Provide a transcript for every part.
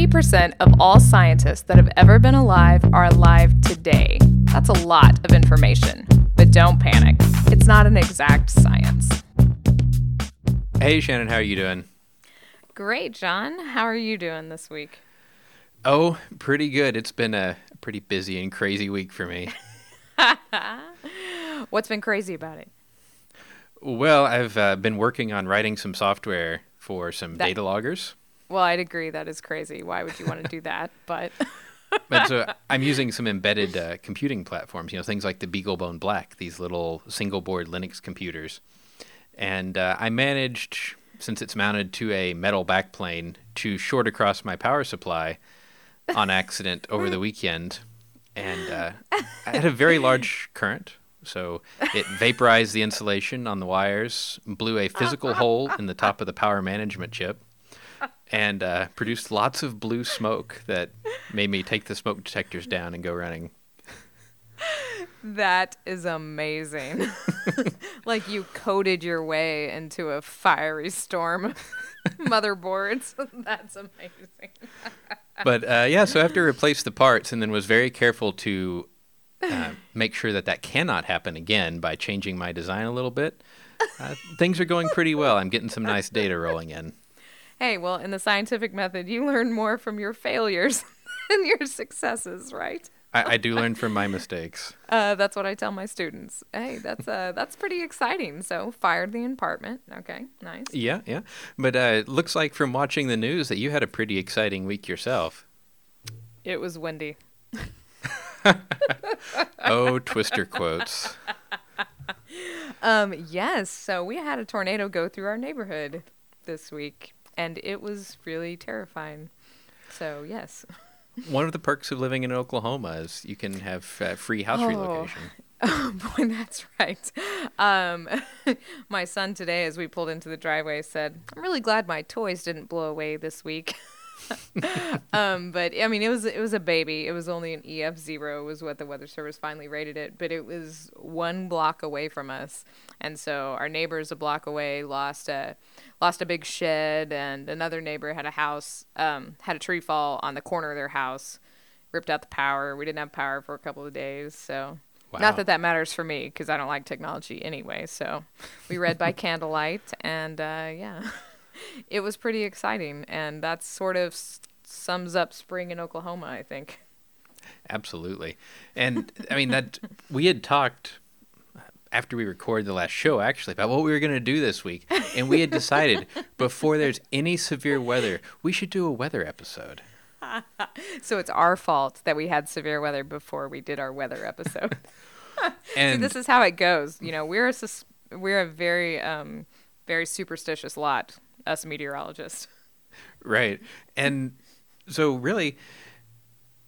90% of all scientists that have ever been alive are alive today. That's a lot of information. But don't panic, it's not an exact science. Hey, Shannon, how are you doing? Great, John. How are you doing this week? Oh, pretty good. It's been a pretty busy and crazy week for me. What's been crazy about it? Well, I've uh, been working on writing some software for some That- data loggers. Well, I'd agree that is crazy. Why would you want to do that? But But so I'm using some embedded uh, computing platforms, you know, things like the BeagleBone Black, these little single board Linux computers. And uh, I managed, since it's mounted to a metal backplane, to short across my power supply on accident over the weekend. And uh, I had a very large current. So it vaporized the insulation on the wires, blew a physical hole in the top of the power management chip, and uh, produced lots of blue smoke that made me take the smoke detectors down and go running. that is amazing. like you coded your way into a fiery storm of motherboards. That's amazing. But uh, yeah, so I have to replace the parts, and then was very careful to uh, make sure that that cannot happen again by changing my design a little bit. Uh, things are going pretty well. I'm getting some nice data rolling in. Hey, well, in the scientific method, you learn more from your failures than your successes, right? I, I do learn from my mistakes. Uh, that's what I tell my students. Hey, that's uh, that's pretty exciting. So, fired the apartment. Okay, nice. Yeah, yeah. But uh, it looks like from watching the news that you had a pretty exciting week yourself. It was windy. Oh, Twister quotes. Um, yes. So we had a tornado go through our neighborhood this week, and it was really terrifying. So yes. One of the perks of living in Oklahoma is you can have uh, free house Oh. relocation. Oh boy, that's right. Um, my son today, as we pulled into the driveway, said, "I'm really glad my toys didn't blow away this week." um, but I mean, it was it was a baby. It was only an EF zero, was what the Weather Service finally rated it. But it was one block away from us, and so our neighbors a block away lost a lost a big shed, and another neighbor had a house um, had a tree fall on the corner of their house, ripped out the power. We didn't have power for a couple of days, so. Wow. Not that that matters for me because I don't like technology anyway. So we read by candlelight, and uh, yeah, it was pretty exciting. And that sort of s- sums up spring in Oklahoma, I think. Absolutely. And I mean that we had talked after we recorded the last show actually about what we were going to do this week and we had decided before there's any severe weather we should do a weather episode. So it's our fault that we had severe weather before we did our weather episode. See, And this is how it goes. You know, we're a sus- we're a very um, very superstitious lot, us meteorologists. right. And so really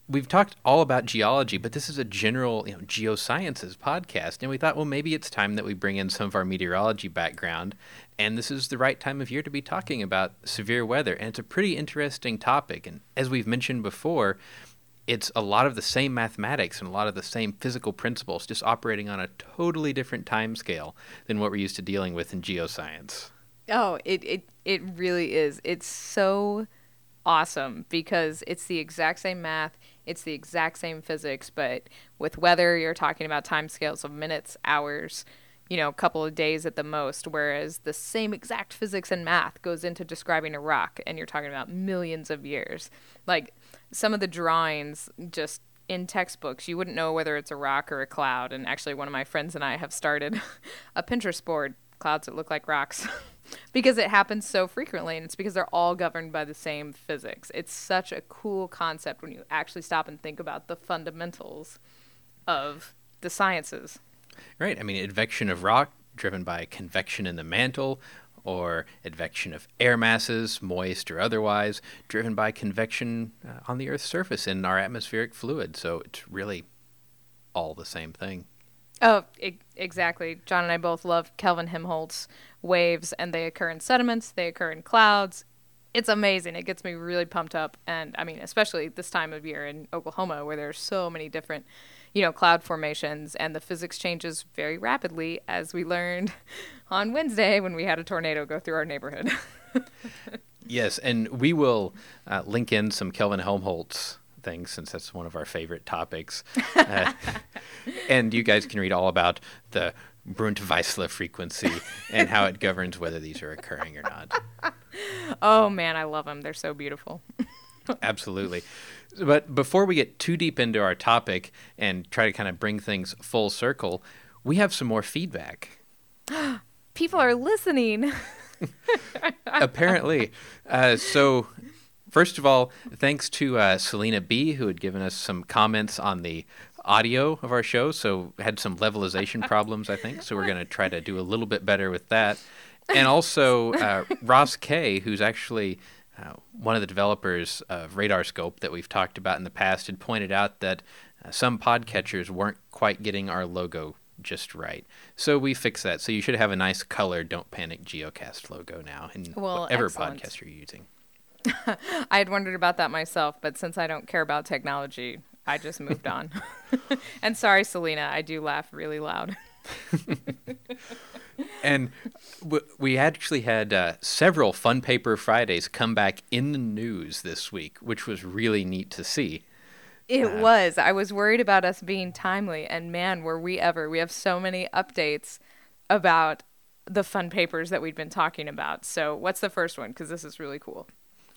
we've talked all about geology, but this is a general, you know, geosciences podcast and we thought well maybe it's time that we bring in some of our meteorology background and this is the right time of year to be talking about severe weather and it's a pretty interesting topic and as we've mentioned before it's a lot of the same mathematics and a lot of the same physical principles just operating on a totally different time scale than what we're used to dealing with in geoscience Oh, it, it it really is. It's so awesome because it's the exact same math, it's the exact same physics, but with weather you're talking about time scales of minutes, hours, you know, a couple of days at the most, whereas the same exact physics and math goes into describing a rock and you're talking about millions of years. Like some of the drawings just in textbooks, you wouldn't know whether it's a rock or a cloud. And actually, one of my friends and I have started a Pinterest board, clouds that look like rocks, because it happens so frequently. And it's because they're all governed by the same physics. It's such a cool concept when you actually stop and think about the fundamentals of the sciences. Right. I mean, advection of rock driven by convection in the mantle, or advection of air masses, moist or otherwise, driven by convection uh, on the Earth's surface in our atmospheric fluid. So it's really all the same thing. Oh, exactly. John and I both love Kelvin Helmholtz waves, and they occur in sediments, they occur in clouds. It's amazing. It gets me really pumped up, and I mean, especially this time of year in Oklahoma, where there's so many different, you know, cloud formations, and the physics changes very rapidly, as we learned on Wednesday when we had a tornado go through our neighborhood. Yes, and we will uh, link in some Kelvin Helmholtz things since that's one of our favorite topics. Uh, and you guys can read all about the Brunt-Väisälä frequency and how it governs whether these are occurring or not. Oh man, I love them. They're so beautiful. Absolutely. But before we get too deep into our topic and try to kind of bring things full circle, we have some more feedback. People are listening. Apparently. Uh, so, first of all, thanks to uh, Selena B, who had given us some comments on the audio of our show. So, had some levelization problems, I think. So, we're going to try to do a little bit better with that. And also, uh, Ross K, who's actually uh, one of the developers of RadarScope that we've talked about in the past, had pointed out that uh, some podcatchers weren't quite getting our logo just right. So we fixed that. So you should have a nice color Don't Panic Geocast logo now in Well, whatever excellent. podcast you're using. I had wondered about that myself, but since I don't care about technology, I just moved on. and sorry, Selena, I do laugh really loud. And w- we actually had uh, several Fun Paper Fridays come back in the news this week, which was really neat to see. It Uh, was. I was worried about us being timely, and man, were we ever. We have so many updates about the fun papers that we've been talking about. So, what's the first one? Because this is really cool.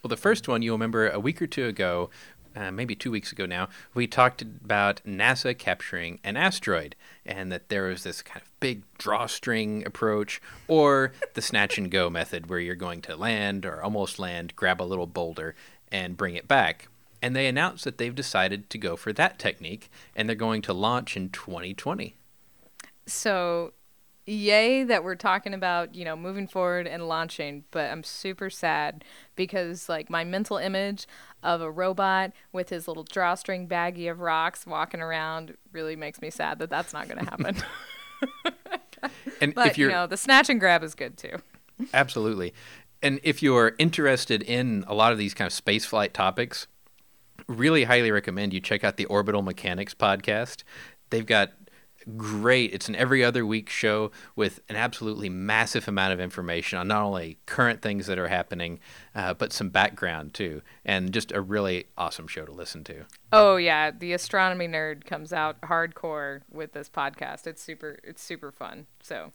Well, the first one, you'll remember a week or two ago, uh, maybe two weeks ago now, we talked about NASA capturing an asteroid and that there was this kind of big drawstring approach or the snatch and go method where you're going to land or almost land, grab a little boulder, and bring it back. And they announced that they've decided to go for that technique and they're going to launch in 2020. So, yay that we're talking about, you know, moving forward and launching, but I'm super sad because, like, my mental image of a robot with his little drawstring baggie of rocks walking around really makes me sad that that's not going to happen. And but, if you're you know, the snatch and grab is good too. Absolutely. And if you're interested in a lot of these kind of spaceflight topics, really highly recommend you check out the Orbital Mechanics podcast. They've got great, it's an every other week show with an absolutely massive amount of information on not only current things that are happening, uh, but some background too. And just a really awesome show to listen to. Oh yeah, the astronomy nerd comes out hardcore with this podcast. It's super it's super fun. So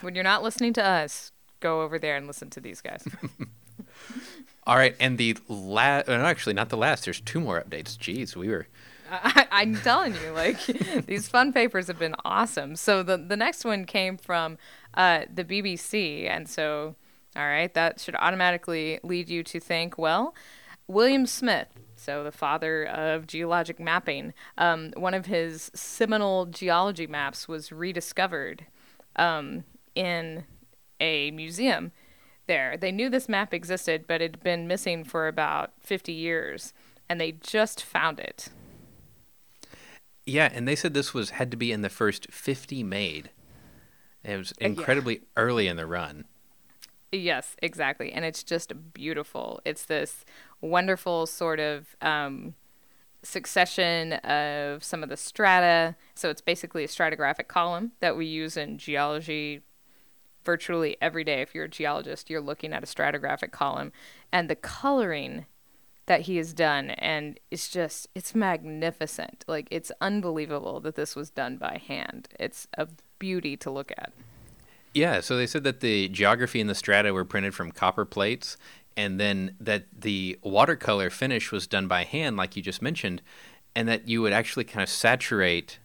when you're not listening to us, go over there and listen to these guys. All right. And the last, actually, not the last, there's two more updates. Jeez, we were. I, I'm telling you, like these fun papers have been awesome. So the the next one came from uh, the BBC, and so all right, that should automatically lead you to think, well, William Smith. So the father of geologic mapping, um, one of his seminal geology maps was rediscovered um, in a museum there. They knew this map existed, but it had been missing for about 50 years, and they just found it. Yeah, and they said this was had to be in the first 50 made. It was incredibly early in the run. Yes, exactly. And it's just beautiful. It's this wonderful sort of um, succession of some of the strata. So it's basically a stratigraphic column that we use in geology virtually every day. If you're a geologist, you're looking at a stratigraphic column. And the coloring that he has done and it's just it's magnificent. Like it's unbelievable that this was done by hand. It's a beauty to look at. Yeah, so they said that the geography and the strata were printed from copper plates, and then that the watercolor finish was done by hand, like you just mentioned, and that you would actually kind of saturate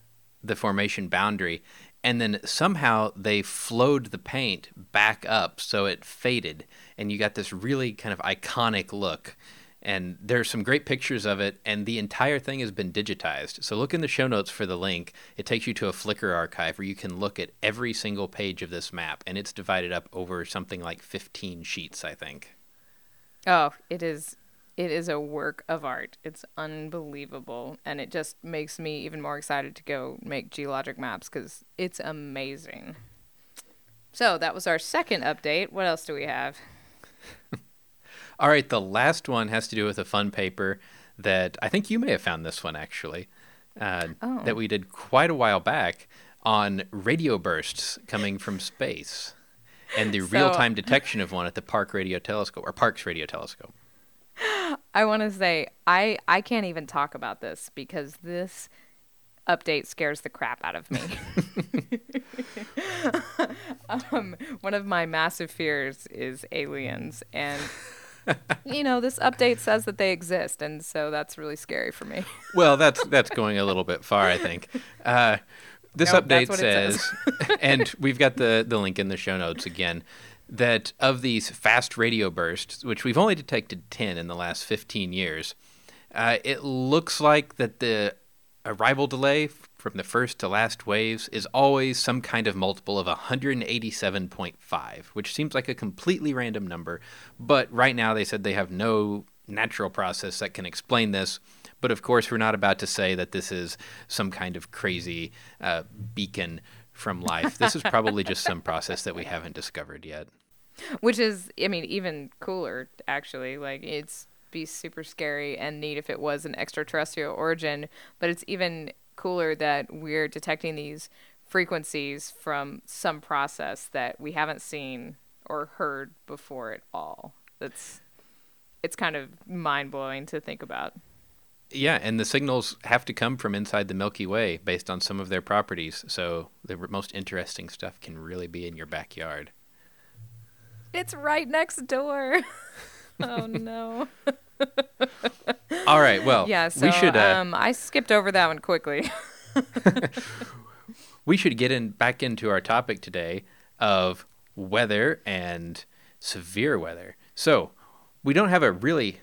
the formation boundary, and then somehow they flowed the paint back up so it faded, and you got this really kind of iconic look. And there's some great pictures of it, and the entire thing has been digitized. So look in the show notes for the link. It takes you to a Flickr archive where you can look at every single page of this map, and it's divided up over something like 15 sheets, I think. Oh, it is it is a work of art. It's unbelievable and it just makes me even more excited to go make geologic maps cuz it's amazing. So, that was our second update. What else do we have? All right, the last one has to do with a fun paper that I think you may have found this one actually, uh, Oh. that we did quite a while back on radio bursts coming from space. and the So- real time detection of one at the Park Radio Telescope or Parkes Radio Telescope. I want to say I I can't even talk about this because this update scares the crap out of me. um, one of my massive fears is aliens, and you know this update says that they exist, and so that's really scary for me. Well, that's that's going a little bit far, I think. Uh, this Nope, update it says, and we've got the, the link in the show notes again, that of these fast radio bursts, which we've only detected 10 in the last 15 years, uh, it looks like that the arrival delay from the first to last waves is always some kind of multiple of 187.5, which seems like a completely random number. But right now they said they have no natural process that can explain this. But of course, we're not about to say that this is some kind of crazy uh, beacon from life. This is probably just some process that we haven't discovered yet. Which is, I mean, even cooler actually. Like it's be super scary and neat if it was an extraterrestrial origin, but it's even cooler that we're detecting these frequencies from some process that we haven't seen or heard before at all. That's it's kind of mind blowing to think about. Yeah, and the signals have to come from inside the Milky Way based on some of their properties. So the most interesting stuff can really be in your backyard. It's right next door. oh no. All right, well, Yeah, so we should uh, um I skipped over that one quickly. we should get in back into our topic today of weather and severe weather. So we don't have a really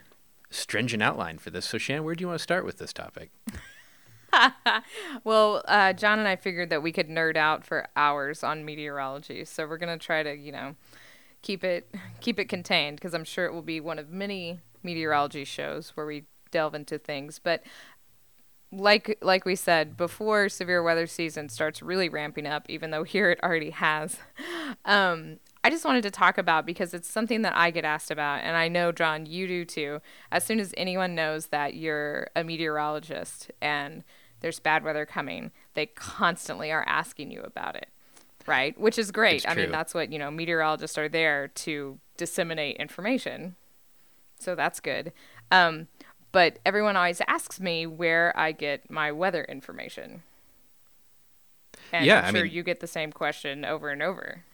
stringent outline for this. So Shan, where do you want to start with this topic? Well, uh, John and I figured that we could nerd out for hours on meteorology, so we're gonna try to, you know, keep it keep it contained because I'm sure it will be one of many meteorology shows where we delve into things. But like like we said before, severe weather season starts really ramping up, even though here it already has. Um, I just wanted to talk about because it's something that I get asked about, and I know John, you do too. As soon as anyone knows that you're a meteorologist and there's bad weather coming, they constantly are asking you about it, right? Which is great. It's I mean, that's what you know. Meteorologists are there to disseminate information, so that's good. Um, but everyone always asks me where I get my weather information. And Yeah, I'm I mean- you get the same question over and over.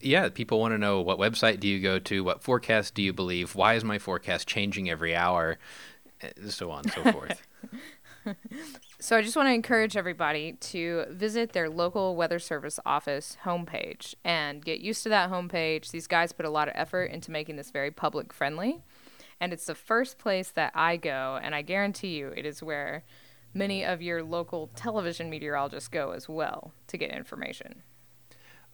Yeah, people want to know what website do you go to, what forecast do you believe, why is my forecast changing every hour, eh, so on and so forth. So I just want to encourage everybody to visit their local weather service office homepage and get used to that homepage. These guys put a lot of effort into making this very public friendly. And it's the first place that I go, and I guarantee you it is where many of your local television meteorologists go as well to get information.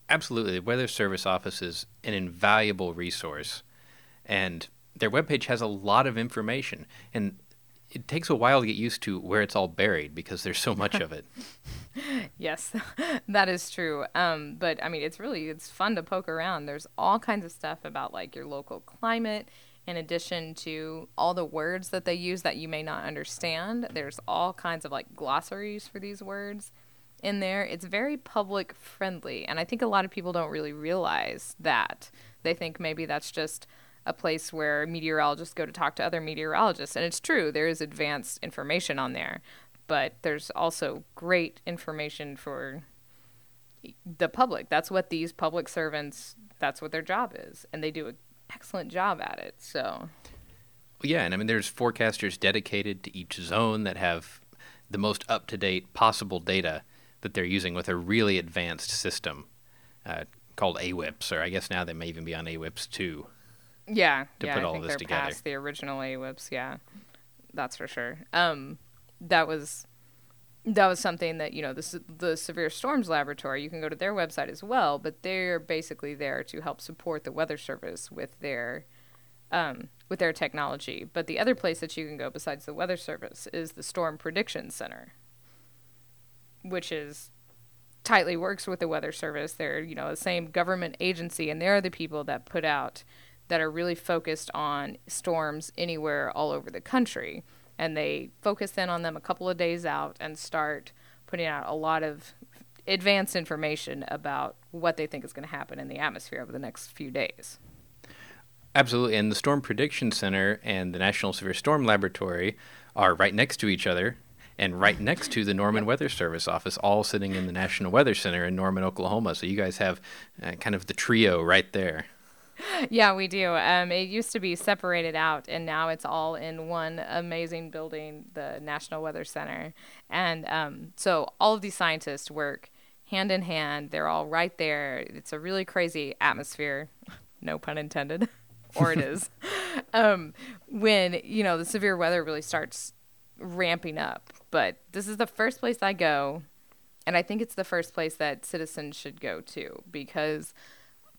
Absolutely. The Weather Service Office is an invaluable resource, and their webpage has a lot of information. And it takes a while to get used to where it's all buried because there's so much of it. Yes, that is true. Um, but I mean, it's really it's fun to poke around. There's all kinds of stuff about like your local climate, in addition to all the words that they use that you may not understand. There's all kinds of like glossaries for these words in there. It's very public friendly, and I think a lot of people don't really realize that. They think maybe that's just a place where meteorologists go to talk to other meteorologists, and it's true. There is advanced information on there, but there's also great information for the public. That's what these public servants. That's what their job is, and they do an excellent job at it. So Yeah, and I mean, there's forecasters dedicated to each zone that have the most up to date possible data that they're using with a really advanced system uh, called AWIPS, or I guess now they may even be on AWIPS 2. yeah, To yeah, put I all think this they're together. past the original AWIPS. Yeah, that's for sure. Um, that was that was something that you know the the severe storms laboratory. You can go to their website as well, but they're basically there to help support the weather service with their um, with their technology. But the other place that you can go besides the weather service is the Storm Prediction Center, which is tightly works with the weather service. They're you know the same government agency, and they're the people that put out that are really focused on storms anywhere all over the country, and they focus in on them a couple of days out and start putting out a lot of advanced information about what they think is going to happen in the atmosphere over the next few days. Absolutely. And the Storm Prediction Center and the National Severe Storm Laboratory are right next to each other and right next to the Norman Weather Service office, all sitting in the National Weather Center in Norman, Oklahoma. So you guys have uh, kind of the trio right there. Yeah, we do. Um, it used to be separated out, and now it's all in one amazing building, the National Weather Center. And um, so all of these scientists work hand in hand. They're all right there. It's a really crazy atmosphere, no pun intended, or it is. um, when you know the severe weather really starts ramping up. But this is the first place I go, and I think it's the first place that citizens should go to because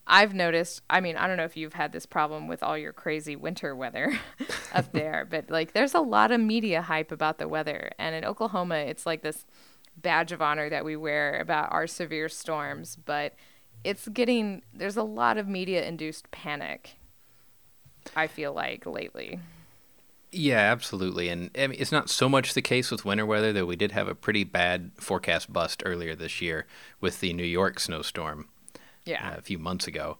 I've noticed, I mean, I don't know if you've had this problem with all your crazy winter weather up there, but like there's a lot of media hype about the weather. And in Oklahoma, it's like this badge of honor that we wear about our severe storms, but it's getting, there's a lot of media induced panic, I feel like lately. Yeah, absolutely. And I mean, it's not so much the case with winter weather, though we did have a pretty bad forecast bust earlier this year with the New York snowstorm yeah. Uh, a few months ago.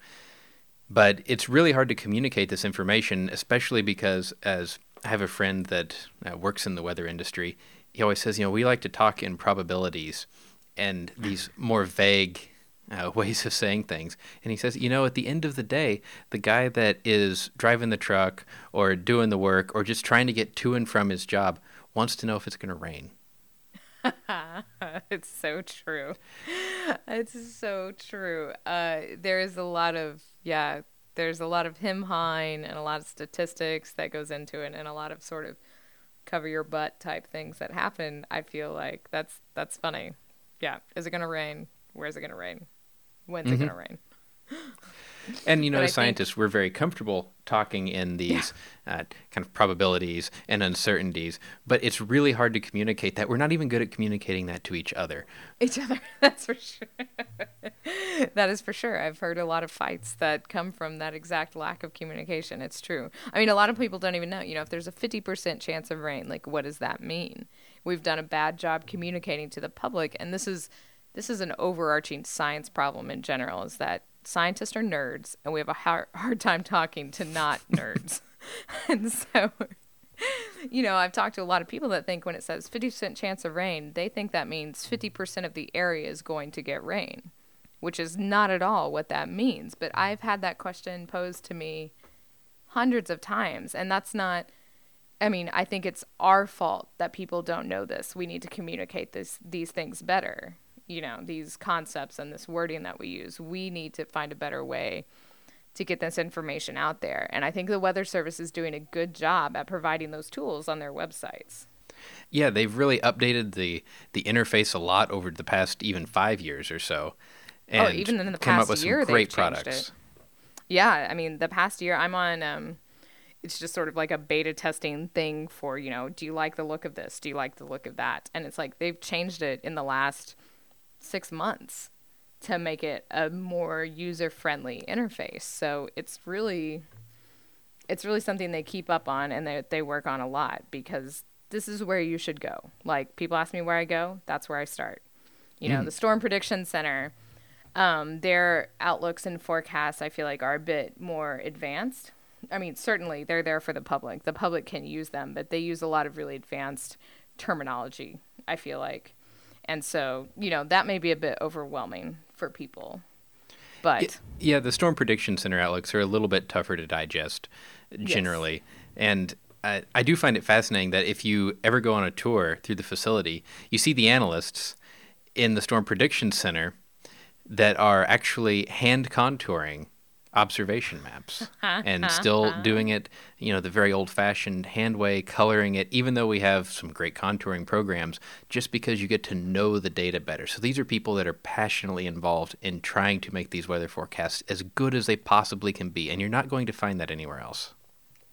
But it's really hard to communicate this information, especially because, as I have a friend that uh, works in the weather industry, he always says, you know, we like to talk in probabilities and these more vague uh, ways of saying things. And he says, you know, at the end of the day, the guy that is driving the truck or doing the work or just trying to get to and from his job wants to know if it's going to rain. it's so true. It's so true. Uh, there is a lot of yeah. There's a lot of him hawing and a lot of statistics that goes into it, and a lot of sort of cover your butt type things that happen. I feel like that's that's funny. Yeah. Is it gonna rain? Where's it gonna rain? When's mm-hmm. it gonna rain? And you know, as scientists, think... we're very comfortable talking in these yeah. uh, kind of probabilities and uncertainties, but it's really hard to communicate that. We're not even good at communicating that to each other. Each other, that's for sure. that is for sure. I've heard a lot of fights that come from that exact lack of communication. It's true. I mean, a lot of people don't even know. You know, if there's a 50% chance of rain, like what does that mean? We've done a bad job communicating to the public, and this is this is an overarching science problem in general. Is that scientists are nerds, and we have a hard, hard time talking to not nerds. and so, you know, I've talked to a lot of people that think when it says 50% chance of rain, they think that means 50% of the area is going to get rain, which is not at all what that means. But I've had that question posed to me hundreds of times, and that's not. I mean, I think it's our fault that people don't know this. We need to communicate this these things better you know these concepts and this wording that we use we need to find a better way to get this information out there. And i think the weather service is doing a good job at providing those tools on their websites. Yeah they've really updated the the interface a lot over the past even five years or so. Oh, and oh even in the past year great products it. yeah i mean the past year i'm on um it's just sort of like a beta testing thing for you know do you like the look of this? Do you like the look of that? And it's like they've changed it in the last six months to make it a more user friendly interface. So it's really it's really something they keep up on and they they work on a lot because this is where you should go. Like people ask me where I go, that's where I start. You know, mm. the Storm Prediction Center, um, their outlooks and forecasts I feel like are a bit more advanced. I mean, certainly they're there for the public. The public can use them, but they use a lot of really advanced terminology, I feel like. And so, you know, that may be a bit overwhelming for people. But yeah, the Storm Prediction Center outlooks are a little bit tougher to digest generally. Yes. And I, I do find it fascinating that if you ever go on a tour through the facility, you see the analysts in the Storm Prediction Center that are actually hand contouring observation maps and still doing it, you know, the very old fashioned hand way, coloring it, even though we have some great contouring programs, just because you get to know the data better. So these are people that are passionately involved in trying to make these weather forecasts as good as they possibly can be. And you're not going to find that anywhere else.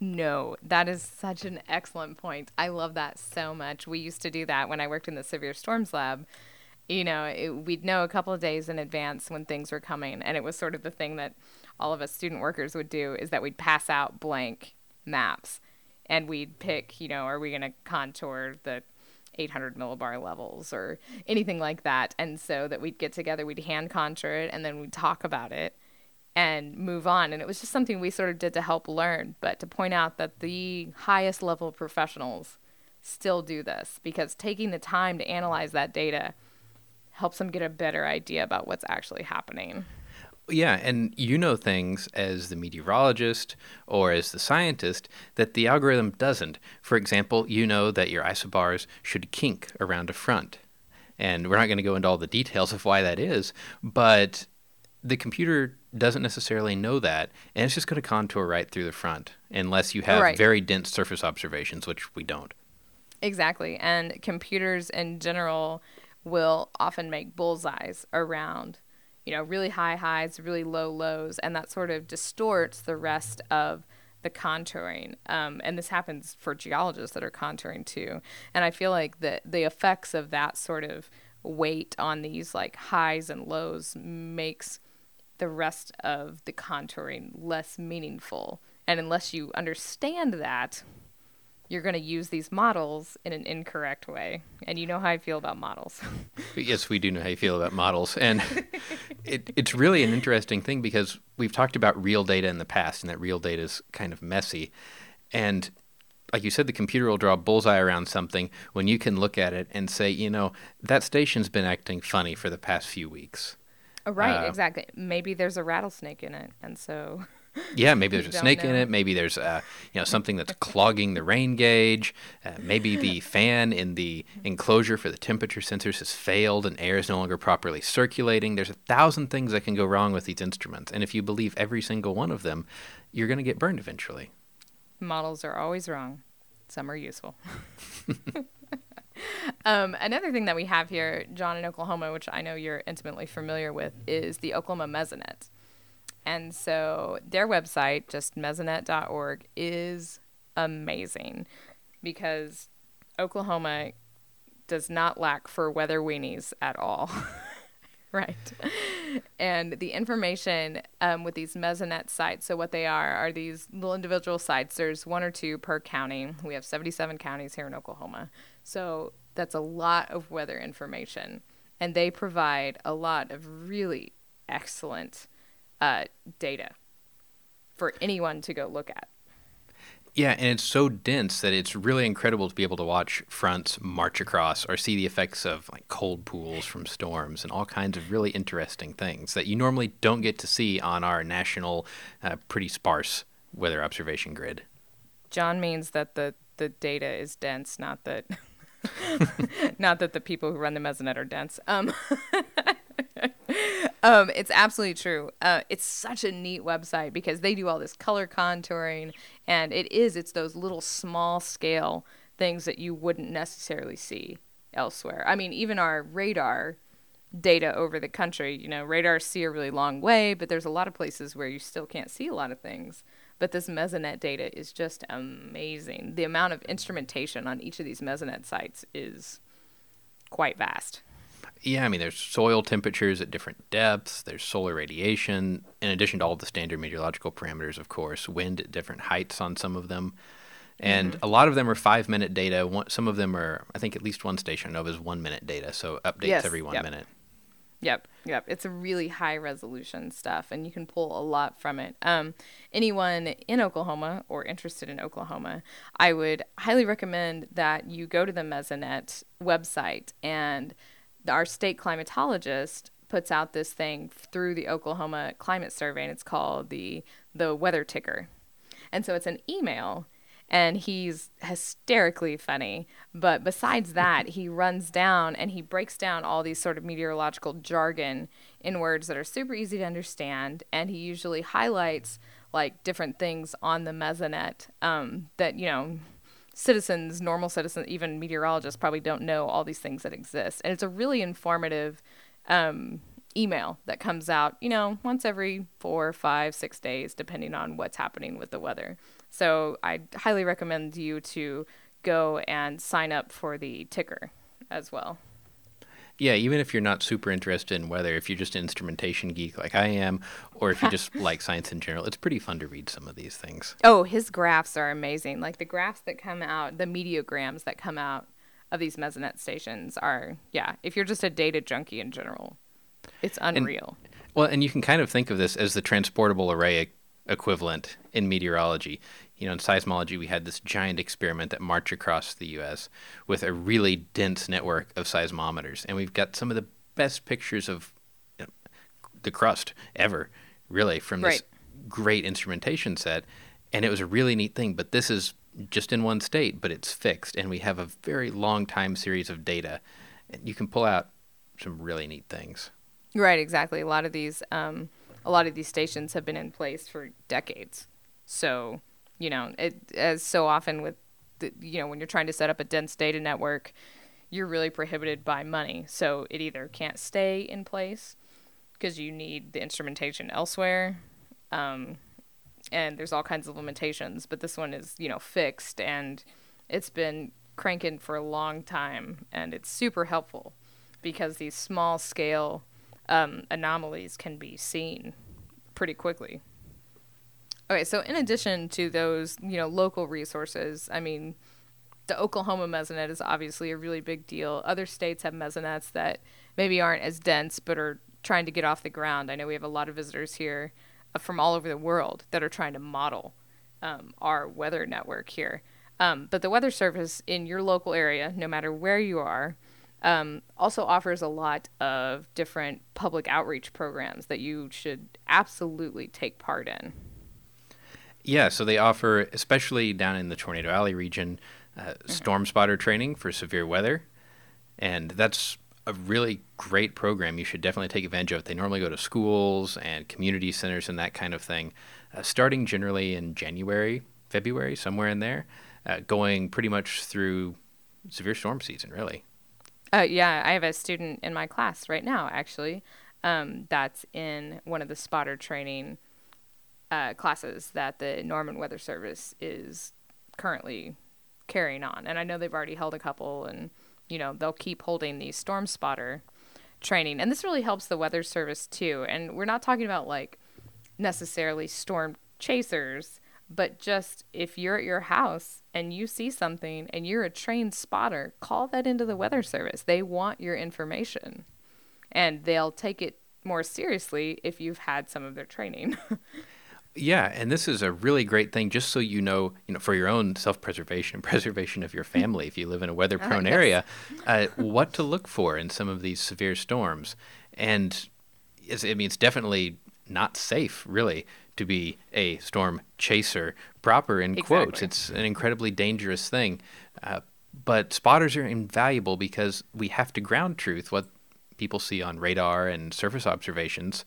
No, that is such an excellent point. I love that so much. We used to do that when I worked in the severe storms lab you know, it, we'd know a couple of days in advance when things were coming. And it was sort of the thing that all of us student workers would do is that we'd pass out blank maps and we'd pick, you know, are we going to contour the 800 millibar levels or anything like that. And so that we'd get together, we'd hand contour it, and then we'd talk about it and move on. And it was just something we sort of did to help learn, but to point out that the highest level professionals still do this because taking the time to analyze that data helps them get a better idea about what's actually happening. Yeah, and you know things as the meteorologist or as the scientist that the algorithm doesn't. For example, you know that your isobars should kink around a front. And we're not going to go into all the details of why that is, but the computer doesn't necessarily know that, and it's just going to contour right through the front unless you have Right. very dense surface observations, which we don't. Exactly. And computers in general will often make bullseyes around, you know, really high highs, really low lows, and that sort of distorts the rest of the contouring. Um, and this happens for geologists that are contouring too. And I feel like the the effects of that sort of weight on these like highs and lows makes the rest of the contouring less meaningful. And unless you understand that, you're going to use these models in an incorrect way. And you know how I feel about models. Yes, we do know how you feel about models, and it, it's really an interesting thing because we've talked about real data in the past, and that real data is kind of messy. And like you said, the computer will draw a bullseye around something when you can look at it and say, you know, that station's been acting funny for the past few weeks. right, Uh, exactly. Maybe there's a rattlesnake in it. And so, Yeah, maybe there's a snake in it. Maybe there's uh, you know something that's clogging the rain gauge. Uh, maybe the fan in the enclosure for the temperature sensors has failed and air is no longer properly circulating. There's a thousand things that can go wrong with these instruments, and if you believe every single one of them, you're going to get burned eventually. models are always wrong. Some are useful. um, another thing that we have here, John, in Oklahoma, which I know you're intimately familiar with, is the Oklahoma Mesonet. And so their website, just mesonet.org, is amazing because Oklahoma does not lack for weather weenies at all. right. And the information um, with these Mesonet sites, so what they are, are these little individual sites. There's one or two per county. We have 77 counties here in Oklahoma. So that's a lot of weather information. And they provide a lot of really excellent uh, data for anyone to go look at. Yeah, and it's so dense that it's really incredible to be able to watch fronts march across or see the effects of like cold pools from storms and all kinds of really interesting things that you normally don't get to see on our national, uh, pretty sparse weather observation grid. John means that the, the data is dense, not that not that the people who run the Mesonet are dense. Um, um, it's absolutely true. Uh, it's such a neat website because they do all this color contouring, and it is it's those little small scale things that you wouldn't necessarily see elsewhere. I mean, even our radar data over the country, you know, radars see a really long way, but there's a lot of places where you still can't see a lot of things. But this Mesonet data is just amazing. The amount of instrumentation on each of these Mesonet sites is quite vast. Yeah, I mean, there's soil temperatures at different depths, there's solar radiation, in addition to all the standard meteorological parameters, of course, wind at different heights on some of them. And Mm-hmm. a lot of them are five minute data. One, some of them are, I think at least one station I know of is one minute data, so updates Yes, every one yep. minute. Yep, yep. It's a really high resolution stuff, and you can pull a lot from it. Um, anyone in Oklahoma or interested in Oklahoma, I would highly recommend that you go to the Mesonet website, and our state climatologist puts out this thing through the Oklahoma Climate Survey, and it's called the the Weather Ticker. And so it's an email and he's hysterically funny. But besides that, he runs down and he breaks down all these sort of meteorological jargon in words that are super easy to understand. And he usually highlights like different things on the Mesonet um, that, you know, citizens, normal citizens, even meteorologists probably don't know all these things that exist. And it's a really informative um, email that comes out, you know, once every four, five, six days, depending on what's happening with the weather. So I highly recommend you to go and sign up for the ticker as well. Yeah, even if you're not super interested in weather, if you're just an instrumentation geek like I am, or if you just like science in general, it's pretty fun to read some of these things. Oh, his graphs are amazing. Like the graphs that come out, the meteograms that come out of these mesonet stations are yeah if you're just a data junkie in general it's unreal and, well and you can kind of think of this as the transportable array equivalent in meteorology you know in seismology we had this giant experiment that marched across the us with a really dense network of seismometers and we've got some of the best pictures of you know, the crust ever really from this right. great instrumentation set and it was a really neat thing but this is just in one state, but it's fixed, and we have a very long time series of data. And you can pull out some really neat things. Right, exactly. A lot of these, um, a lot of these stations have been in place for decades. So, you know, it as so often with, the, you know, when you're trying to set up a dense data network, you're really prohibited by money. So it either can't stay in place because you need the instrumentation elsewhere. Um, and there's all kinds of limitations, but this one is, you know, fixed and it's been cranking for a long time and it's super helpful because these small scale um, anomalies can be seen pretty quickly. Okay, so in addition to those, you know, local resources, I mean, the Oklahoma mesonet is obviously a really big deal. Other states have mesonets that maybe aren't as dense but are trying to get off the ground. I know we have a lot of visitors here from all over the world that are trying to model um, our weather network here. Um, but the Weather Service in your local area, no matter where you are, um, also offers a lot of different public outreach programs that you should absolutely take part in. Yeah, so they offer, especially down in the Tornado Alley region, uh, mm-hmm. storm spotter training for severe weather. And that's a really great program. You should definitely take advantage of it. They normally go to schools and community centers and that kind of thing, uh, starting generally in January, February, somewhere in there, uh, going pretty much through severe storm season, really. Uh, yeah, I have a student in my class right now, actually, um, that's in one of the spotter training uh, classes that the Norman Weather Service is currently carrying on. And I know they've already held a couple and you know, they'll keep holding these storm spotter training. And this really helps the weather service too. And we're not talking about like necessarily storm chasers, but just if you're at your house and you see something and you're a trained spotter, call that into the weather service. They want your information and they'll take it more seriously if you've had some of their training. Yeah, and this is a really great thing, just so you know, you know, for your own self-preservation, preservation of your family, if you live in a weather-prone uh, yes. area, uh, what to look for in some of these severe storms. And I mean, it's definitely not safe, really, to be a storm chaser proper in exactly. quotes. It's an incredibly dangerous thing. Uh, but spotters are invaluable because we have to ground truth what people see on radar and surface observations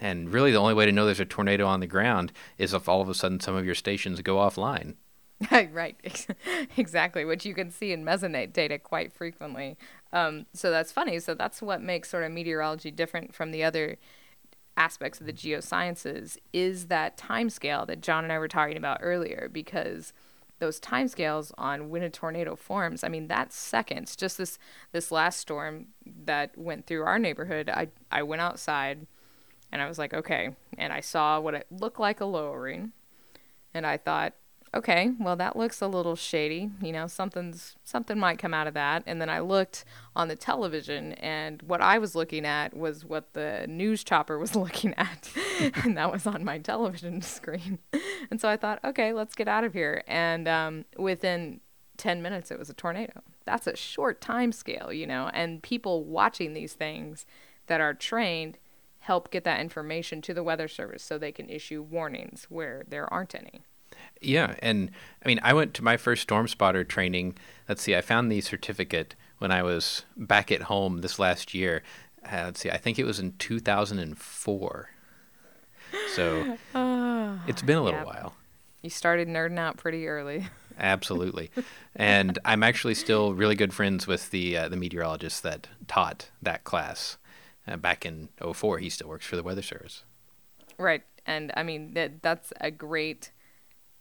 and really, the only way to know there's a tornado on the ground is if all of a sudden some of your stations go offline. right, exactly, which you can see in mesonet data quite frequently. Um, so that's funny. So that's what makes sort of meteorology different from the other aspects of the geosciences is that time scale that John and I were talking about earlier because those time scales on when a tornado forms i mean that's seconds just this this last storm that went through our neighborhood i i went outside and I was like, okay. And I saw what it looked like a lowering. And I thought, okay, well that looks a little shady. You know, something's something might come out of that. And then I looked on the television and what I was looking at was what the news chopper was looking at. and that was on my television screen. and so I thought, okay, let's get out of here. And um, within 10 minutes it was a tornado. That's a short time scale, you know, and people watching these things that are trained help get that information to the Weather Service so they can issue warnings where there aren't any. Yeah, and I mean, I went to my first storm spotter training. Let's see, I found the certificate when I was back at home this last year. Uh, let's see, I think it was in 2004. So uh, it's been a little while. You started nerding out pretty early. Absolutely, and I'm actually still really good friends with the uh, the meteorologist that taught that class. Uh, back in 04, he still works for the Weather Service. Right. And I mean, that that's a great,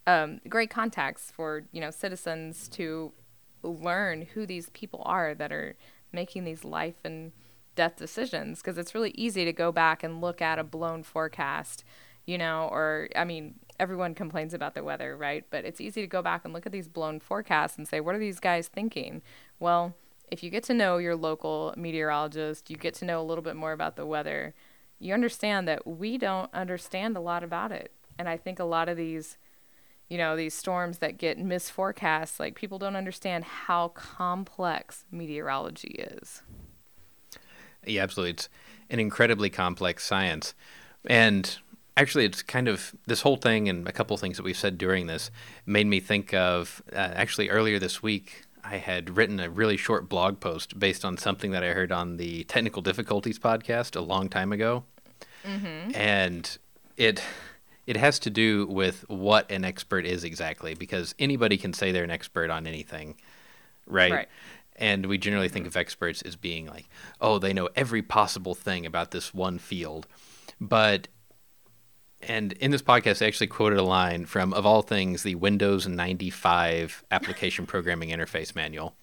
um, great context for, you know, citizens to learn who these people are that are making these life and death decisions. Because it's really easy to go back and look at a blown forecast, you know, or, I mean, everyone complains about the weather, right? But it's easy to go back and look at these blown forecasts and say, what are these guys thinking? Well, if you get to know your local meteorologist, you get to know a little bit more about the weather, you understand that we don't understand a lot about it. And I think a lot of these, you know, these storms that get misforecast, like people don't understand how complex meteorology is. Yeah, absolutely. It's an incredibly complex science. And actually, it's kind of this whole thing and a couple of things that we've said during this made me think of uh, actually earlier this week. I had written a really short blog post based on something that I heard on the Technical Difficulties podcast a long time ago. Mm-hmm. And it it has to do with what an expert is exactly because anybody can say they're an expert on anything, right? right. And we generally think of experts as being like, oh, they know every possible thing about this one field. But and in this podcast, I actually quoted a line from, of all things, the Windows 95 application programming interface manual.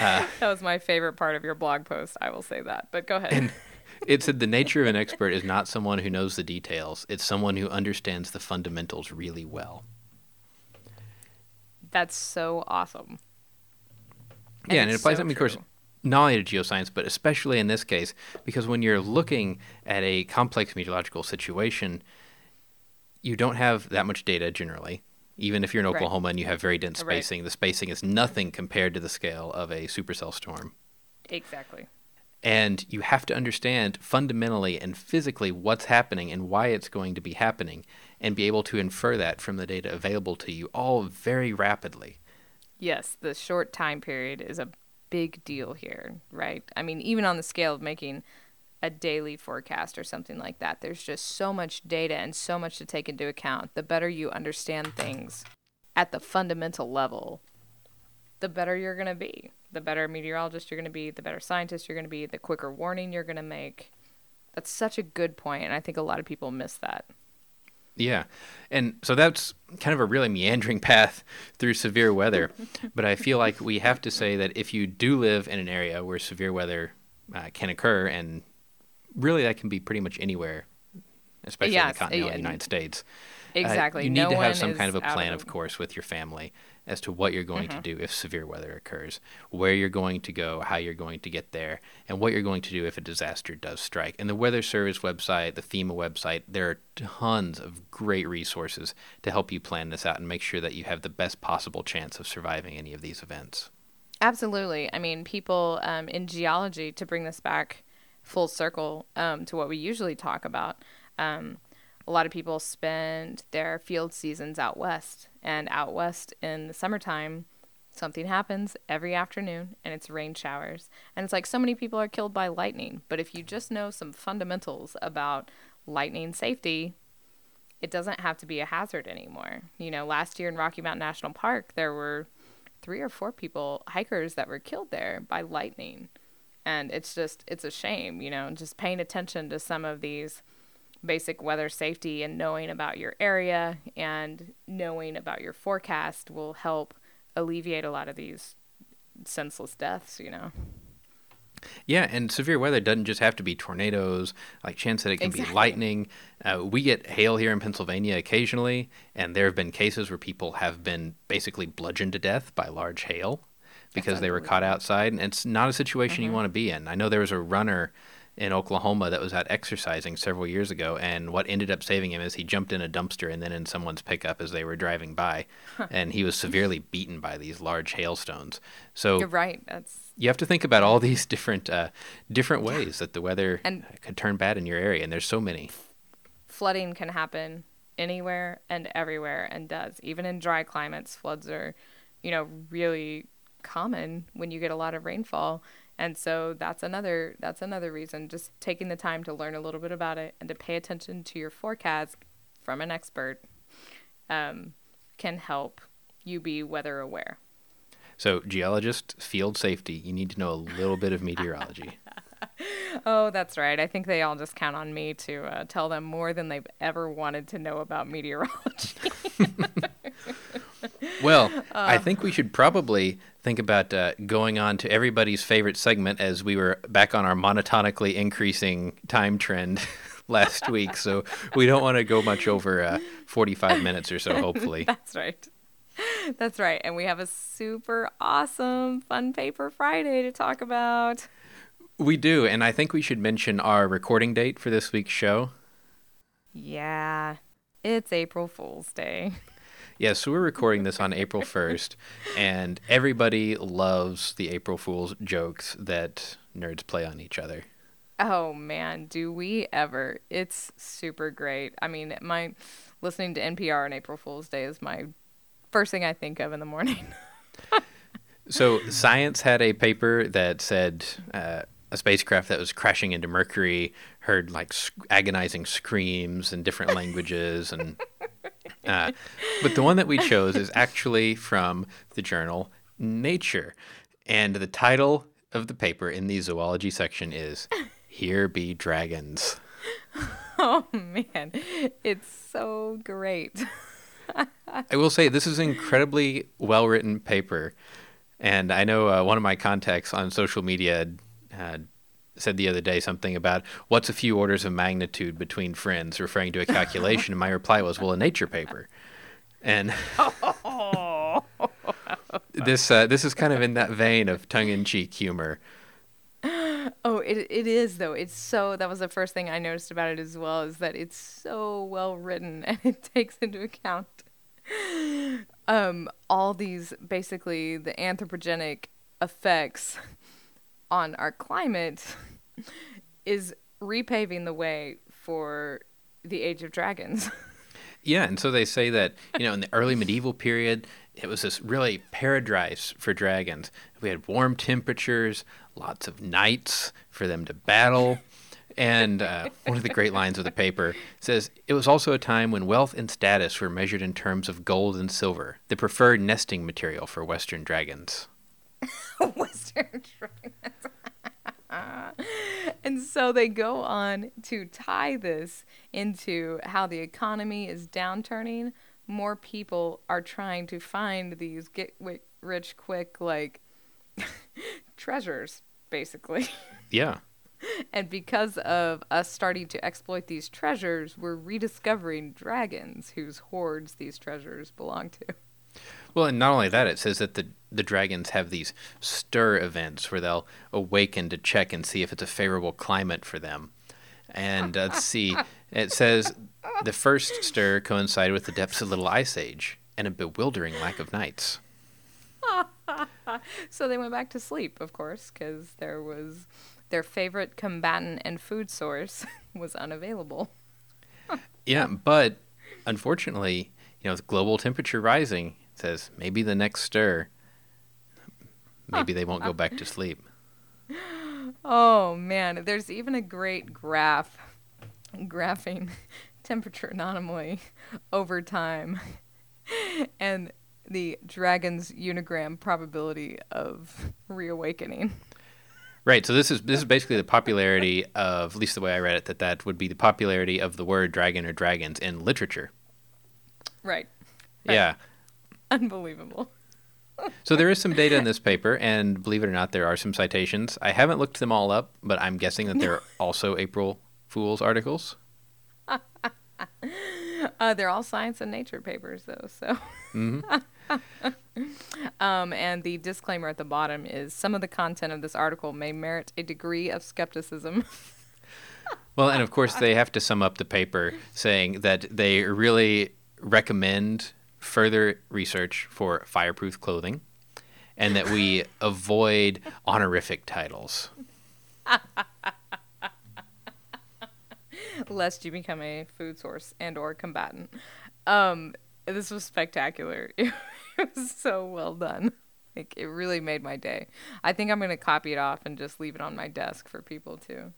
Uh, that was my favorite part of your blog post. I will say that, but go ahead. it said the nature of an expert is not someone who knows the details; it's someone who understands the fundamentals really well. That's so awesome. And yeah, and it applies. So I mean, of course, not only to geoscience, but especially in this case, because when you're looking at a complex meteorological situation, you don't have that much data generally. Even if you're in Oklahoma right. and you have very dense spacing, right. the spacing is nothing compared to the scale of a supercell storm. Exactly. And you have to understand fundamentally and physically what's happening and why it's going to be happening, and be able to infer that from the data available to you all very rapidly. Yes, the short time period is a big deal here, right? I mean, even on the scale of making a daily forecast or something like that, there's just so much data and so much to take into account. The better you understand things at the fundamental level, the better you're going to be. The better meteorologist you're going to be, the better scientist you're going to be, the quicker warning you're going to make. That's such a good point, and I think a lot of people miss that. Yeah. And so that's kind of a really meandering path through severe weather. but I feel like we have to say that if you do live in an area where severe weather uh, can occur, and really that can be pretty much anywhere, especially yes, in the continental yeah, United States. Exactly. Uh, you need no to have some kind of a plan, of, of course, with your family as to what you're going mm-hmm. to do if severe weather occurs, where you're going to go, how you're going to get there, and what you're going to do if a disaster does strike. And the Weather Service website, the FEMA website, there are tons of great resources to help you plan this out and make sure that you have the best possible chance of surviving any of these events. Absolutely. I mean, people um, in geology, to bring this back full circle um, to what we usually talk about, um, a lot of people spend their field seasons out west. And out west in the summertime, something happens every afternoon and it's rain showers. And it's like so many people are killed by lightning. But if you just know some fundamentals about lightning safety, it doesn't have to be a hazard anymore. You know, last year in Rocky Mountain National Park, there were three or four people, hikers, that were killed there by lightning. And it's just, it's a shame, you know, just paying attention to some of these basic weather safety and knowing about your area and knowing about your forecast will help alleviate a lot of these senseless deaths, you know. Yeah, and severe weather doesn't just have to be tornadoes. Like Chan said, it can exactly. be lightning. Uh, we get hail here in Pennsylvania occasionally, and there have been cases where people have been basically bludgeoned to death by large hail because they were caught outside. And it's not a situation mm-hmm. you want to be in. I know there was a runner in Oklahoma that was out exercising several years ago, and what ended up saving him is he jumped in a dumpster and then in someone's pickup as they were driving by, huh. and he was severely beaten by these large hailstones. So you're right. That's you have to think about all these different uh, different ways that the weather and could turn bad in your area, and there's so many. Flooding can happen anywhere and everywhere, and does even in dry climates. Floods are, you know, really common when you get a lot of rainfall and so that's another that's another reason just taking the time to learn a little bit about it and to pay attention to your forecast from an expert um, can help you be weather aware. So, geologist, field safety, you need to know a little bit of meteorology. oh, that's right. I think they all just count on me to uh, tell them more than they've ever wanted to know about meteorology. well, uh, I think we should probably think about uh, going on to everybody's favorite segment as we were back on our monotonically increasing time trend last week, so we don't want to go much over uh, 45 minutes or so, hopefully. That's right. That's right. And we have a super awesome Fun Paper Friday to talk about. We do, and I think we should mention our recording date for this week's show. Yeah, it's April Fool's Day. Yeah, so we're recording this on April 1st, and everybody loves the April Fool's jokes that nerds play on each other. Oh man, do we ever? It's super great. I mean, my listening to NPR on April Fool's Day is my first thing I think of in the morning. so, Science had a paper that said uh, a spacecraft that was crashing into Mercury heard like agonizing screams in different languages and uh, but the one that we chose is actually from the journal Nature. And the title of the paper in the zoology section is Here Be Dragons. Oh, man. It's so great. I will say this is an incredibly well written paper. And I know uh, one of my contacts on social media uh, said the other day something about what's a few orders of magnitude between friends, referring to a calculation, and my reply was, "Well, a nature paper." And this uh, this is kind of in that vein of tongue-in-cheek humor. Oh, it it is though. It's so that was the first thing I noticed about it as well is that it's so well written and it takes into account um all these basically the anthropogenic effects on our climate is repaving the way for the age of dragons. yeah, and so they say that, you know, in the early medieval period, it was this really paradise for dragons. We had warm temperatures, lots of knights for them to battle. And uh, one of the great lines of the paper says it was also a time when wealth and status were measured in terms of gold and silver, the preferred nesting material for Western dragons. Western dragons. and so they go on to tie this into how the economy is downturning. More people are trying to find these get rich quick, like treasures, basically. Yeah. and because of us starting to exploit these treasures, we're rediscovering dragons whose hoards these treasures belong to. Well, and not only that, it says that the the dragons have these stir events where they'll awaken to check and see if it's a favorable climate for them. And uh, let's see, it says the first stir coincided with the depths of the Little Ice Age and a bewildering lack of knights. so they went back to sleep, of course, because there was their favorite combatant and food source was unavailable. yeah, but unfortunately, you know, with global temperature rising, says maybe the next stir, maybe they won't go back to sleep. Oh man, there's even a great graph graphing temperature anomaly over time and the dragon's unigram probability of reawakening. Right. So this is this is basically the popularity of, at least the way I read it, that that would be the popularity of the word dragon or dragons in literature. Right. right. Yeah. Unbelievable. so there is some data in this paper, and believe it or not, there are some citations. I haven't looked them all up, but I'm guessing that they're also April Fool's articles. uh, they're all science and nature papers, though. So. Mm-hmm. um, and the disclaimer at the bottom is some of the content of this article may merit a degree of skepticism. well, and of course, they have to sum up the paper saying that they really recommend further research for fireproof clothing and that we avoid honorific titles. Lest you become a food source and or combatant. Um, this was spectacular. It was so well done. Like it really made my day. I think I'm gonna copy it off and just leave it on my desk for people to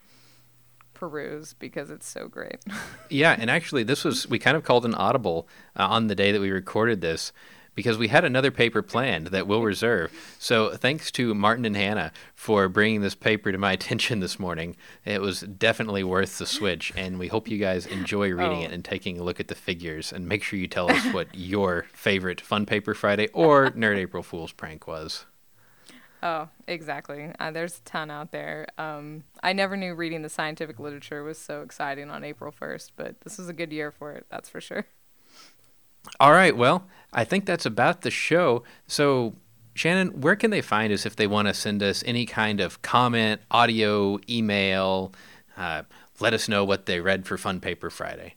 peruse because it's so great. yeah, and actually, this was we kind of called an audible uh, on the day that we recorded this because we had another paper planned that we'll reserve. So thanks to Martin and Hannah for bringing this paper to my attention this morning. It was definitely worth the switch, and we hope you guys enjoy reading oh. it and taking a look at the figures. And make sure you tell us what your favorite Fun Paper Friday or Nerd April Fool's prank was. Oh, exactly. Uh, there's a ton out there. Um, I never knew reading the scientific literature was so exciting on April 1st, but this was a good year for it, that's for sure. All right. Well, I think that's about the show. So, Shannon, where can they find us if they want to send us any kind of comment, audio, email? Uh, let us know what they read for Fun Paper Friday.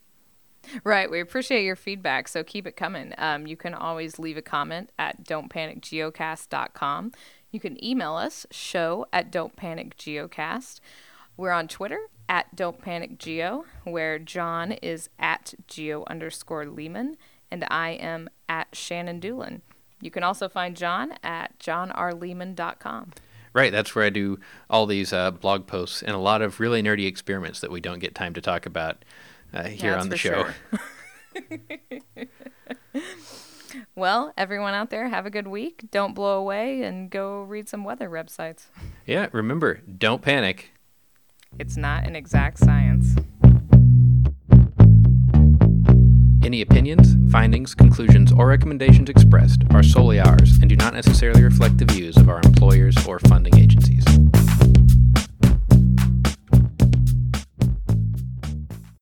Right. We appreciate your feedback, so keep it coming. Um, you can always leave a comment at don'tpanicgeocast.com. You can email us, show at Don't Panic Geocast. We're on Twitter at Don't Panic Geo, where John is at geo underscore Leeman, and I am at Shannon Dulin. You can also find John at johnrleeman.com. Right, that's where I do all these uh, blog posts and a lot of really nerdy experiments that we don't get time to talk about uh, here That's on the show. sure. well, everyone out there, have a good week. Don't blow away and go read some weather websites. yeah, remember, don't panic. It's not an exact science. Any opinions, findings, conclusions, or recommendations expressed are solely ours and do not necessarily reflect the views of our employers or funding agencies.